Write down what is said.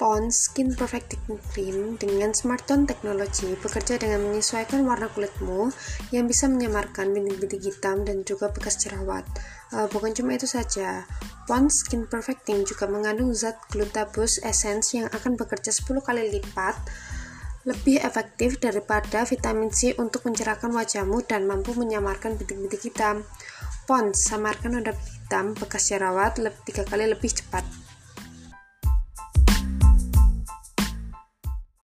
Pond's Skin Perfecting Cream dengan Smart Tone Technology bekerja dengan menyesuaikan warna kulitmu yang bisa menyamarkan bintik-bintik hitam dan juga bekas jerawat. Uh, bukan cuma itu saja, Pond's Skin Perfecting juga mengandung zat glutabus essence yang akan bekerja 10 kali lipat lebih efektif daripada vitamin C untuk mencerahkan wajahmu dan mampu menyamarkan bintik-bintik hitam. Pond's samarkan noda hitam bekas jerawat tiga kali lebih cepat.